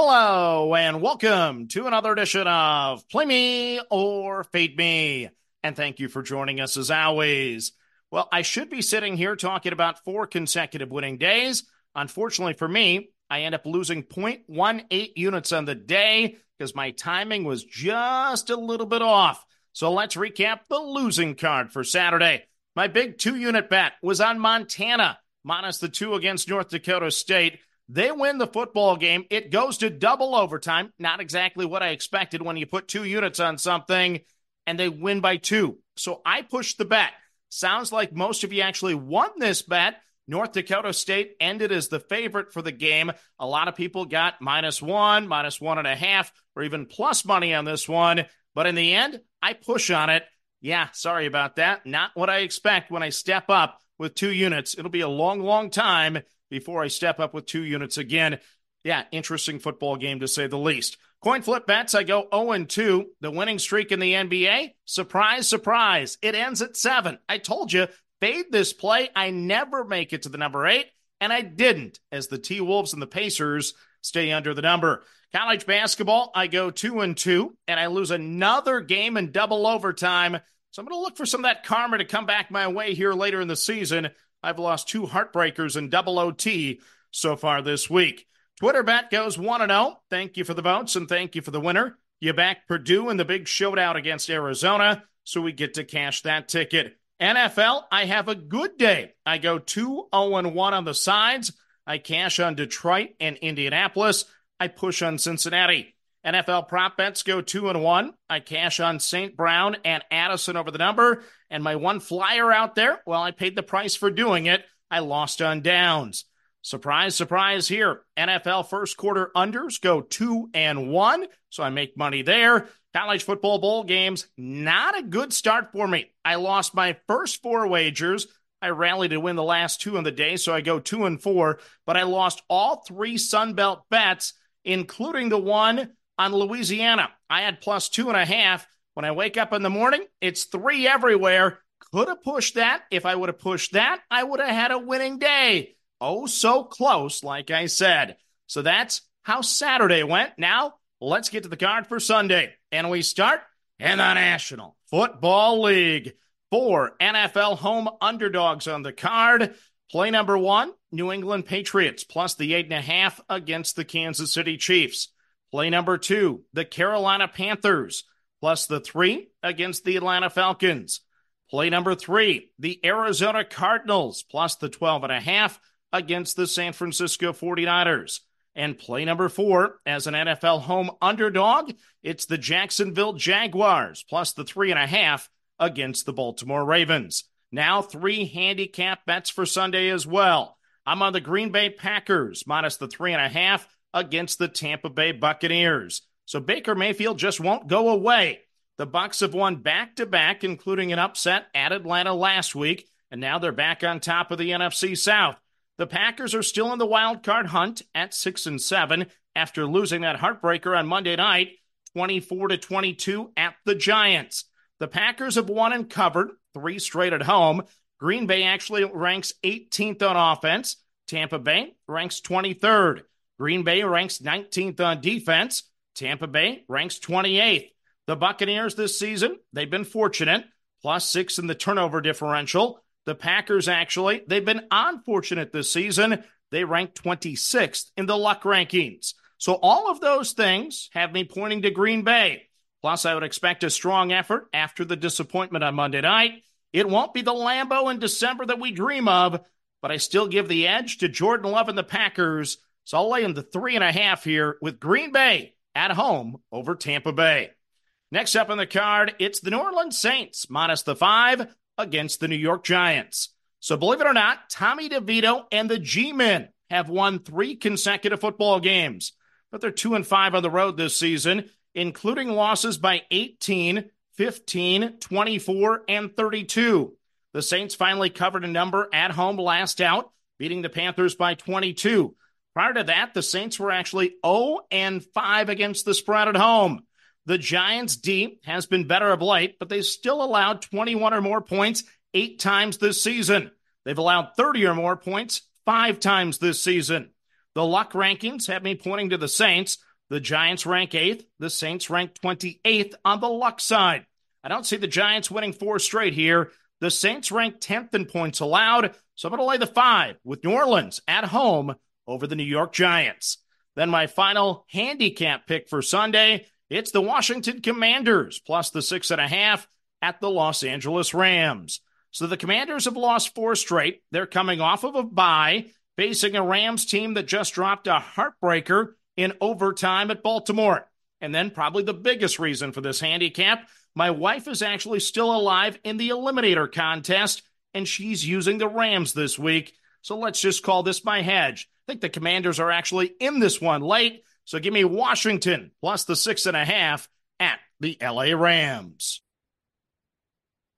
Hello, and welcome to another edition of Play Me or Fade Me. And thank you for joining us as always. Well, I should be sitting here talking about four consecutive winning days. Unfortunately for me, I end up losing 0.18 units on the day because my timing was just a little bit off. So let's recap the losing card for Saturday. My big two unit bet was on Montana, minus the two against North Dakota State. They win the football game. It goes to double overtime. Not exactly what I expected when you put two units on something and they win by two. So I pushed the bet. Sounds like most of you actually won this bet. North Dakota State ended as the favorite for the game. A lot of people got minus one, minus one and a half, or even plus money on this one. But in the end, I push on it. Yeah, sorry about that. Not what I expect when I step up with two units. It'll be a long, long time before I step up with two units again. Yeah, interesting football game to say the least. Coin flip bets, I go 0 2. The winning streak in the NBA, surprise, surprise, it ends at seven. I told you, fade this play. I never make it to the number eight, and I didn't, as the T Wolves and the Pacers stay under the number. College basketball, I go 2 and 2, and I lose another game in double overtime. So I'm going to look for some of that karma to come back my way here later in the season. I've lost two heartbreakers in double OT so far this week. Twitter bet goes 1 0. Thank you for the votes and thank you for the winner. You back Purdue in the big showdown against Arizona, so we get to cash that ticket. NFL, I have a good day. I go 2 0 1 on the sides. I cash on Detroit and Indianapolis. I push on Cincinnati. NFL prop bets go two and one. I cash on St. Brown and Addison over the number. And my one flyer out there, well, I paid the price for doing it. I lost on downs. Surprise, surprise here. NFL first quarter unders go two and one. So I make money there. College football bowl games, not a good start for me. I lost my first four wagers. I rallied to win the last two on the day, so I go two and four, but I lost all three Sunbelt bets, including the one on Louisiana. I had plus two and a half. When I wake up in the morning, it's three everywhere. Could have pushed that. If I would have pushed that, I would have had a winning day. Oh, so close, like I said. So that's how Saturday went. Now, let's get to the card for Sunday. And we start in the National Football League. Four NFL home underdogs on the card. Play number one New England Patriots plus the eight and a half against the Kansas City Chiefs. Play number two, the Carolina Panthers, plus the three against the Atlanta Falcons. Play number three, the Arizona Cardinals, plus the 12 and a half against the San Francisco 49ers. And play number four, as an NFL home underdog, it's the Jacksonville Jaguars, plus the three and a half against the Baltimore Ravens. Now, three handicap bets for Sunday as well. I'm on the Green Bay Packers, minus the three and a half against the Tampa Bay Buccaneers. So Baker Mayfield just won't go away. The Bucks have won back to back, including an upset at Atlanta last week, and now they're back on top of the NFC South. The Packers are still in the wild card hunt at 6 and 7 after losing that heartbreaker on Monday night, 24 to 22 at the Giants. The Packers have won and covered, three straight at home. Green Bay actually ranks 18th on offense. Tampa Bay ranks 23rd. Green Bay ranks 19th on defense. Tampa Bay ranks 28th. The Buccaneers this season, they've been fortunate, plus six in the turnover differential. The Packers, actually, they've been unfortunate this season. They rank 26th in the luck rankings. So all of those things have me pointing to Green Bay. Plus, I would expect a strong effort after the disappointment on Monday night. It won't be the Lambeau in December that we dream of, but I still give the edge to Jordan Love and the Packers so I'll lay in the three and a half here with Green Bay at home over Tampa Bay. Next up on the card, it's the New Orleans Saints minus the five against the New York Giants. So believe it or not, Tommy DeVito and the G Men have won three consecutive football games, but they're two and five on the road this season, including losses by 18, 15, 24, and 32. The Saints finally covered a number at home last out, beating the Panthers by 22. Prior to that, the Saints were actually 0 and 5 against the spread at home. The Giants' D has been better of late, but they still allowed 21 or more points eight times this season. They've allowed 30 or more points five times this season. The luck rankings have me pointing to the Saints The Giants rank eighth. The Saints rank 28th on the luck side. I don't see the Giants winning four straight here. The Saints rank 10th in points allowed, so I'm going to lay the five with New Orleans at home over the New York Giants. Then my final handicap pick for Sunday, it's the Washington Commanders plus the six and a half at the Los Angeles Rams. So the Commanders have lost four straight. They're coming off of a bye, facing a Rams team that just dropped a heartbreaker in overtime at Baltimore. And then, probably the biggest reason for this handicap my wife is actually still alive in the Eliminator contest, and she's using the Rams this week. So let's just call this my hedge. Think the Commanders are actually in this one late. So give me Washington plus the six and a half at the LA Rams.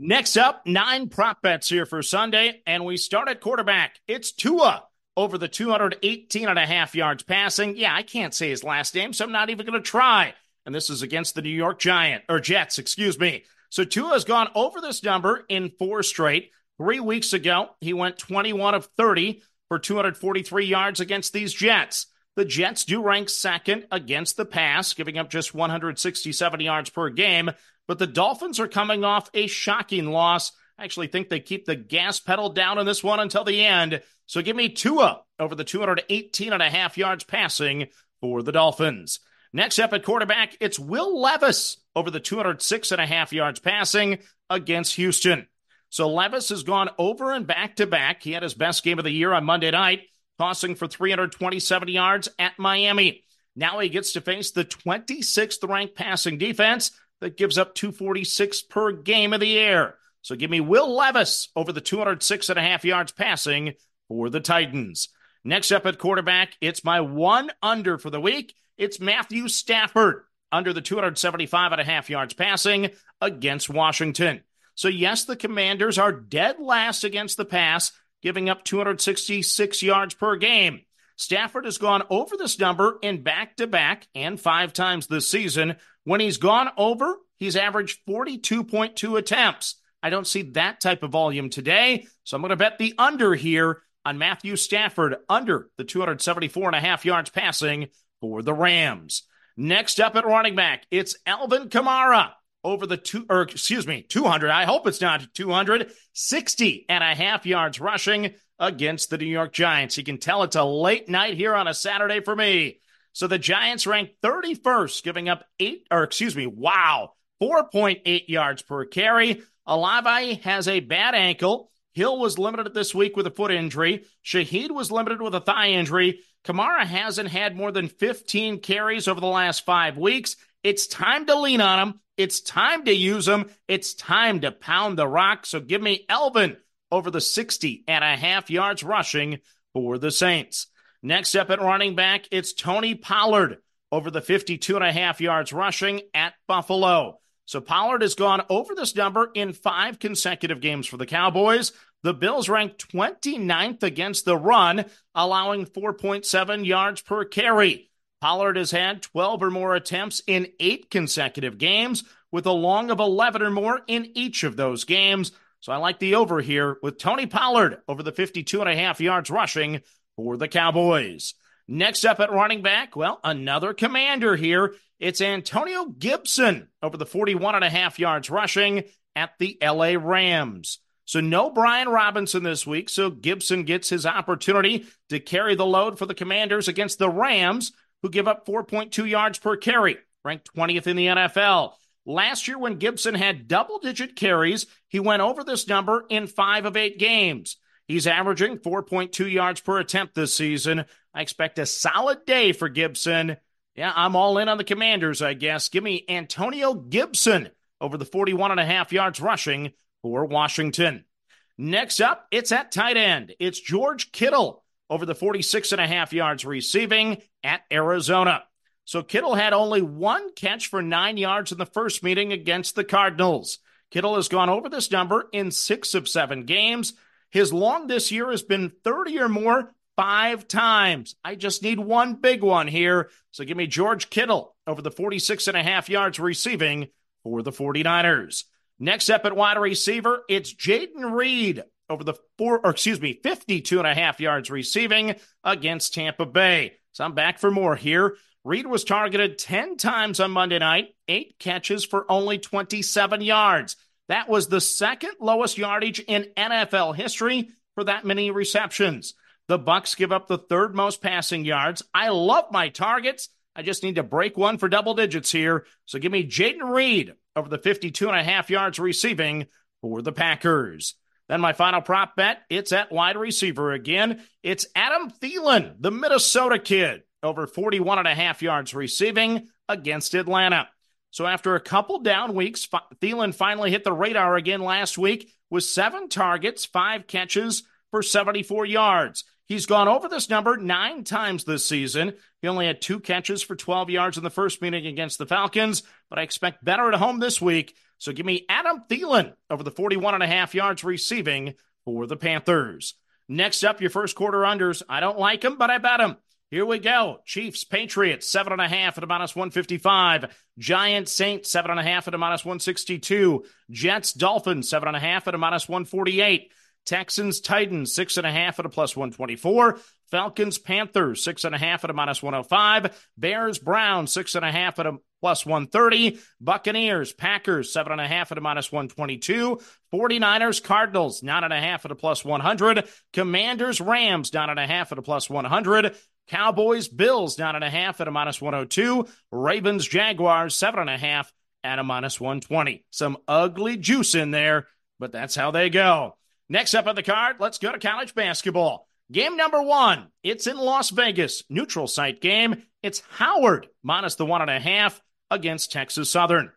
Next up, nine prop bets here for Sunday, and we start at quarterback. It's Tua over the 218 and a half yards passing. Yeah, I can't say his last name, so I'm not even going to try. And this is against the New York Giant or Jets, excuse me. So Tua has gone over this number in four straight. Three weeks ago, he went 21 of 30 for 243 yards against these Jets. The Jets do rank second against the pass, giving up just 167 yards per game, but the Dolphins are coming off a shocking loss. I actually think they keep the gas pedal down in this one until the end. So give me Tua over the 218 and a half yards passing for the Dolphins. Next up at quarterback, it's Will Levis over the 206 and a half yards passing against Houston. So Levis has gone over and back to back. He had his best game of the year on Monday night, tossing for 327 yards at Miami. Now he gets to face the 26th ranked passing defense that gives up 246 per game of the air. So give me Will Levis over the 206 and a half yards passing for the Titans. Next up at quarterback, it's my one under for the week. It's Matthew Stafford under the 275 and a half yards passing against Washington. So, yes, the Commanders are dead last against the pass, giving up 266 yards per game. Stafford has gone over this number in back to back and five times this season. When he's gone over, he's averaged 42.2 attempts. I don't see that type of volume today, so I'm going to bet the under here on Matthew Stafford under the 274 and a half yards passing for the Rams. Next up at running back, it's Alvin Kamara over the two, or excuse me, 200. I hope it's not 260 and a half yards rushing against the New York Giants. You can tell it's a late night here on a Saturday for me. So the Giants ranked 31st, giving up eight, or excuse me, wow, 4.8 yards per carry. Olave has a bad ankle. Hill was limited this week with a foot injury. Shaheed was limited with a thigh injury. Kamara hasn't had more than 15 carries over the last five weeks. It's time to lean on him. It's time to use them. It's time to pound the rock. So give me Alvin over the 60 and a half yards rushing for the Saints. Next up at running back, it's Tony Pollard over the 52 and a half yards rushing at Buffalo. So Pollard has gone over this number in five consecutive games for the Cowboys. The Bills ranked 29th against the run, allowing 4.7 yards per carry. Pollard has had 12 or more attempts in eight consecutive games, with a long of 11 or more in each of those games. So I like the over here with Tony Pollard over the 52 and a half yards rushing for the Cowboys. Next up at running back, well, another commander here. It's Antonio Gibson over the 41 and a half yards rushing at the LA Rams. So no Brian Robinson this week, so Gibson gets his opportunity to carry the load for the Commanders against the Rams, who give up 4.2 yards per carry, ranked 20th in the NFL. Last year, when Gibson had double digit carries, he went over this number in five of eight games. He's averaging 4.2 yards per attempt this season. I expect a solid day for Gibson. Yeah, I'm all in on the Commanders, I guess. Give me Antonio Gibson over the 41 and a half yards rushing for Washington. Next up, it's at tight end. It's George Kittle over the 46 and a half yards receiving at Arizona. So Kittle had only one catch for nine yards in the first meeting against the Cardinals. Kittle has gone over this number in six of seven games. His long this year has been 30 or more five times. I just need one big one here. So give me George Kittle over the 46 and a half yards receiving for the 49ers. Next up at wide receiver, it's Jayden Reed over the four, or excuse me, 52 and a half yards receiving against Tampa Bay. So I'm back for more here. Reed was targeted 10 times on Monday night, eight catches for only 27 yards. That was the second lowest yardage in NFL history for that many receptions. The Bucks give up the third most passing yards. I love my targets. I just need to break one for double digits here. So give me Jayden Reed over the 52 and a half yards receiving for the Packers. Then my final prop bet, it's at wide receiver again. It's Adam Thielen, the Minnesota kid, over 41 and a half yards receiving against Atlanta. So after a couple down weeks, Thielen finally hit the radar again last week with seven targets, five catches for 74 yards. He's gone over this number nine times this season. He only had two catches for 12 yards in the first meeting against the Falcons, but I expect better at home this week. So give me Adam Thielen over the 41 and a half yards receiving for the Panthers. Next up, your first quarter unders. I don't like them, but I bet them. Here we go. Chiefs, Patriots, seven and a half at a minus 155. Giants, Saints, seven and a half at a minus 162. Jets, Dolphins, seven and a half at a minus 148. Texans, Titans, six and a half at a plus 124. Falcons, Panthers, six and a half at a minus 105. Bears, Browns, six and a half at a plus 130. Buccaneers, Packers, seven and a half at a minus 122. 49ers, Cardinals, nine and a half at a plus 100. Commanders, Rams, nine and a half at a plus 100. Cowboys, Bills, nine and a half at a minus 102. Ravens, Jaguars, seven and a half at a minus 120. Some ugly juice in there, but that's how they go. Next up on the card, let's go to college basketball. Game number one, it's in Las Vegas, neutral site game. It's Howard minus the one and a half against Texas Southern.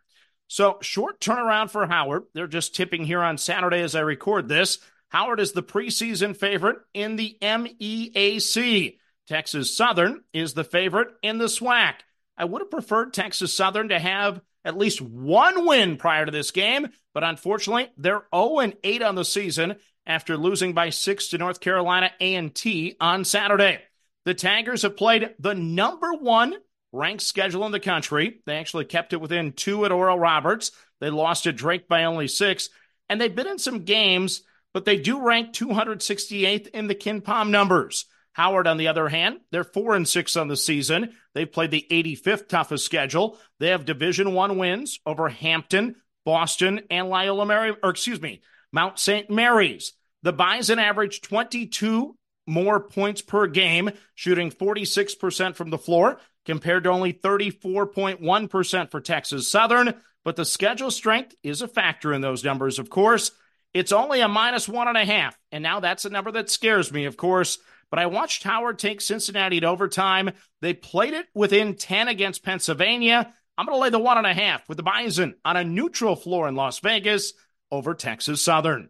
So, short turnaround for Howard. They're just tipping here on Saturday as I record this. Howard is the preseason favorite in the MEAC. Texas Southern is the favorite in the SWAC. I would have preferred Texas Southern to have at least one win prior to this game, but unfortunately, they're 0 8 on the season after losing by 6 to North Carolina A&T on Saturday. The Tigers have played the number 1 ranked schedule in the country. They actually kept it within 2 at Oral Roberts. They lost to Drake by only 6, and they've been in some games, but they do rank 268th in the KenPom numbers. Howard, on the other hand, they're four and six on the season. They've played the 85th toughest schedule. They have Division One wins over Hampton, Boston, and Loyola Mary, or excuse me, Mount St. Mary's. The Bison average 22 more points per game, shooting 46% from the floor, compared to only 34.1% for Texas Southern. But the schedule strength is a factor in those numbers, of course. It's only a minus one and a half. And now that's a number that scares me, of course. But I watched Howard take Cincinnati to overtime. They played it within 10 against Pennsylvania. I'm going to lay the one and a half with the Bison on a neutral floor in Las Vegas over Texas Southern.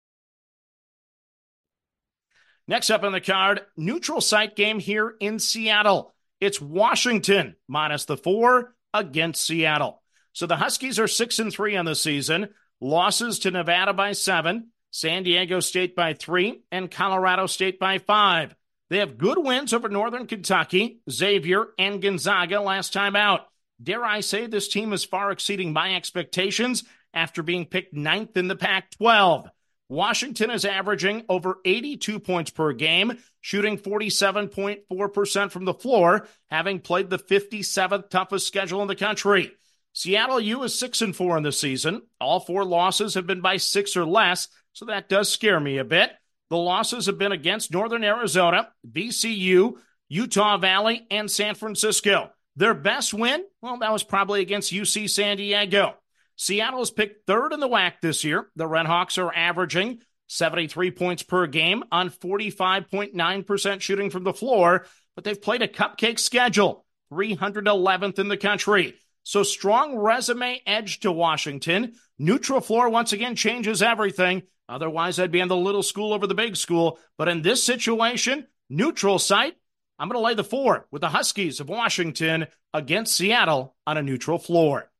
Next up on the card, neutral site game here in Seattle. It's Washington minus the four against Seattle. So the Huskies are six and three on the season. Losses to Nevada by seven, San Diego State by three, and Colorado State by five. They have good wins over Northern Kentucky, Xavier, and Gonzaga last time out. Dare I say this team is far exceeding my expectations after being picked ninth in the Pac 12. Washington is averaging over 82 points per game, shooting 47.4% from the floor, having played the 57th toughest schedule in the country. Seattle U is 6 and 4 in the season. All four losses have been by 6 or less, so that does scare me a bit. The losses have been against Northern Arizona, VCU, Utah Valley, and San Francisco. Their best win, well, that was probably against UC San Diego. Seattle is picked third in the WAC this year. The Redhawks are averaging 73 points per game on 45.9% shooting from the floor, but they've played a cupcake schedule, 311th in the country. So strong resume edge to Washington. Neutral floor once again changes everything. Otherwise, I'd be in the little school over the big school. But in this situation, neutral site, I'm going to lay the four with the Huskies of Washington against Seattle on a neutral floor.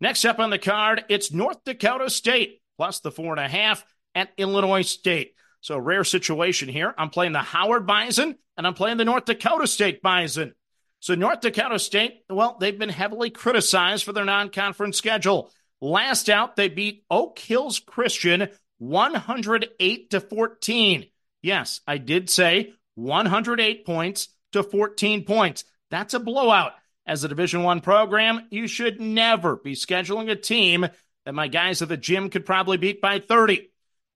Next up on the card, it's North Dakota State plus the four and a half at Illinois State. So, rare situation here. I'm playing the Howard Bison and I'm playing the North Dakota State Bison. So, North Dakota State, well, they've been heavily criticized for their non conference schedule. Last out, they beat Oak Hills Christian 108 to 14. Yes, I did say 108 points to 14 points. That's a blowout. As a Division 1 program, you should never be scheduling a team that my guys at the gym could probably beat by 30.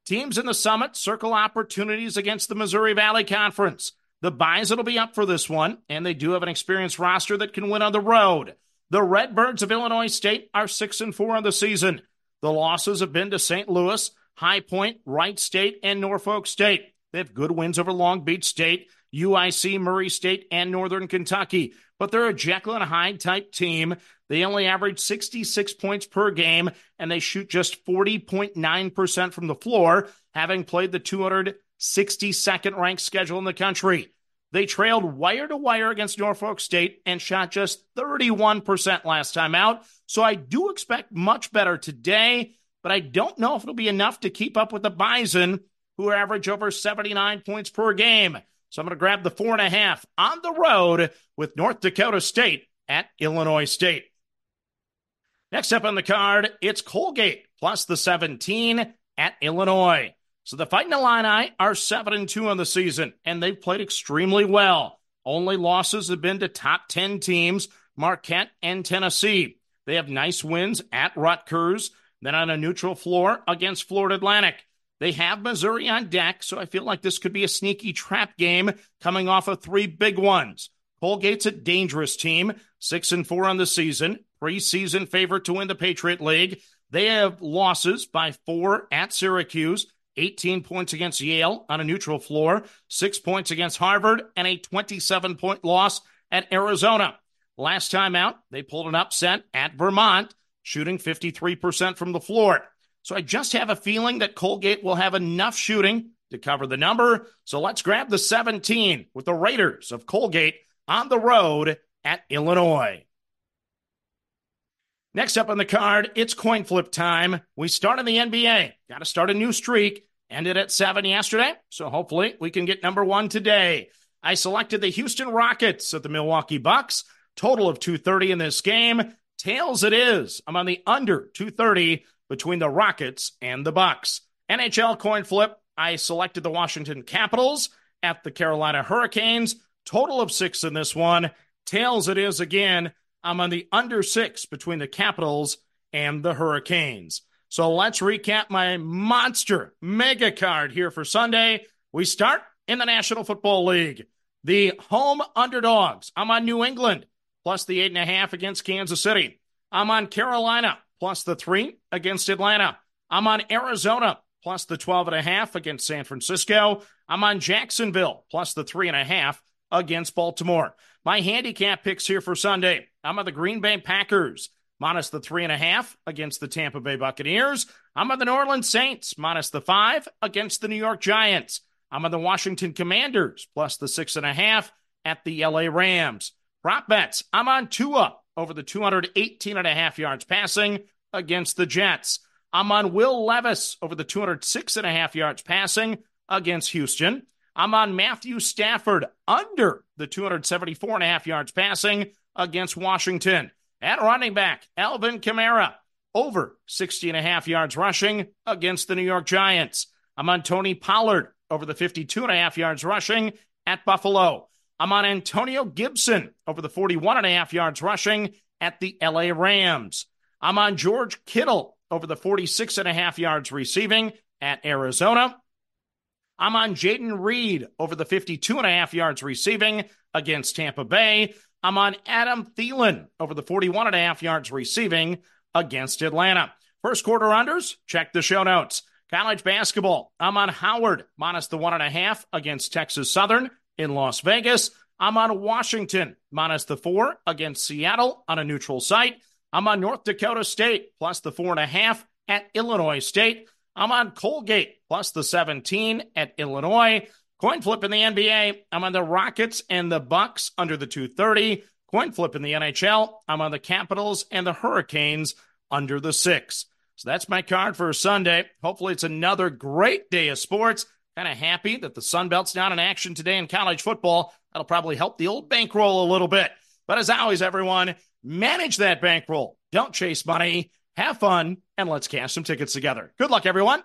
Teams in the summit circle opportunities against the Missouri Valley Conference. The Bison will be up for this one, and they do have an experienced roster that can win on the road. The Redbirds of Illinois State are 6 and 4 on the season. The losses have been to St. Louis, High Point, Wright State, and Norfolk State. They have good wins over Long Beach State, UIC, Murray State, and Northern Kentucky. But they're a Jekyll and Hyde type team. They only average 66 points per game, and they shoot just 40.9% from the floor, having played the 262nd ranked schedule in the country. They trailed wire to wire against Norfolk State and shot just 31% last time out. So I do expect much better today, but I don't know if it'll be enough to keep up with the Bison, who average over 79 points per game. So I'm going to grab the four and a half on the road with North Dakota State at Illinois State. Next up on the card, it's Colgate plus the 17 at Illinois. So the Fighting Illini are 7 and 2 on the season, and they've played extremely well. Only losses have been to top 10 teams, Marquette and Tennessee. They have nice wins at Rutgers, then on a neutral floor against Florida Atlantic. They have Missouri on deck, so I feel like this could be a sneaky trap game coming off of three big ones. Colgate's a dangerous team, 6 and 4 on the season, preseason favorite to win the Patriot League. They have losses by 4 at Syracuse, 18 points against Yale on a neutral floor, six points against Harvard, and a 27 point loss at Arizona. Last time out, they pulled an upset at Vermont, shooting 53% from the floor. So I just have a feeling that Colgate will have enough shooting to cover the number. So let's grab the 17 with the Raiders of Colgate on the road at Illinois. Next up on the card, it's coin flip time. We start in the NBA. Got to start a new streak. Ended at seven yesterday, so hopefully we can get number one today. I selected the Houston Rockets at the Milwaukee Bucks. Total of 230 in this game. Tails it is. I'm on the under 230 between the Rockets and the Bucks. NHL coin flip. I selected the Washington Capitals at the Carolina Hurricanes. Total of six in this one. Tails it is again. I'm on the under six between the Capitals and the Hurricanes. So let's recap my monster mega card here for Sunday. We start in the National Football League. The home underdogs. I'm on New England plus the eight and a half against Kansas City. I'm on Carolina plus the three against Atlanta. I'm on Arizona plus the 12 and a half against San Francisco. I'm on Jacksonville plus the three and a half against Baltimore. My handicap picks here for Sunday. I'm on the Green Bay Packers minus the three and a half against the Tampa Bay Buccaneers. I'm on the New Orleans Saints minus the five against the New York Giants. I'm on the Washington Commanders plus the six and a half at the LA Rams. Prop bets. I'm on Tua over the 218 and a half yards passing against the Jets. I'm on Will Levis over the 206 and a half yards passing against Houston. I'm on Matthew Stafford under the 274 and a half yards passing against Washington. At running back, Alvin Kamara over 60 and a half yards rushing against the New York Giants. I'm on Tony Pollard over the 52 and a half yards rushing at Buffalo. I'm on Antonio Gibson over the 41 and a half yards rushing at the LA Rams. I'm on George Kittle over the 46 and a half yards receiving at Arizona. I'm on Jayden Reed over the 52 and a half yards receiving against Tampa Bay. I'm on Adam Thielen over the 41 and a half yards receiving against Atlanta. First quarter unders, check the show notes. College basketball, I'm on Howard minus the one and a half against Texas Southern in Las Vegas. I'm on Washington minus the four against Seattle on a neutral site. I'm on North Dakota State plus the four and a half at Illinois State. I'm on Colgate plus the 17 at Illinois. Coin flip in the NBA. I'm on the Rockets and the Bucks under the 230. Coin flip in the NHL. I'm on the Capitals and the Hurricanes under the six. So that's my card for Sunday. Hopefully, it's another great day of sports. Kind of happy that the Sun Belt's not in action today in college football. That'll probably help the old bankroll a little bit. But as always, everyone, manage that bankroll. Don't chase money. Have fun, and let's cash some tickets together. Good luck, everyone.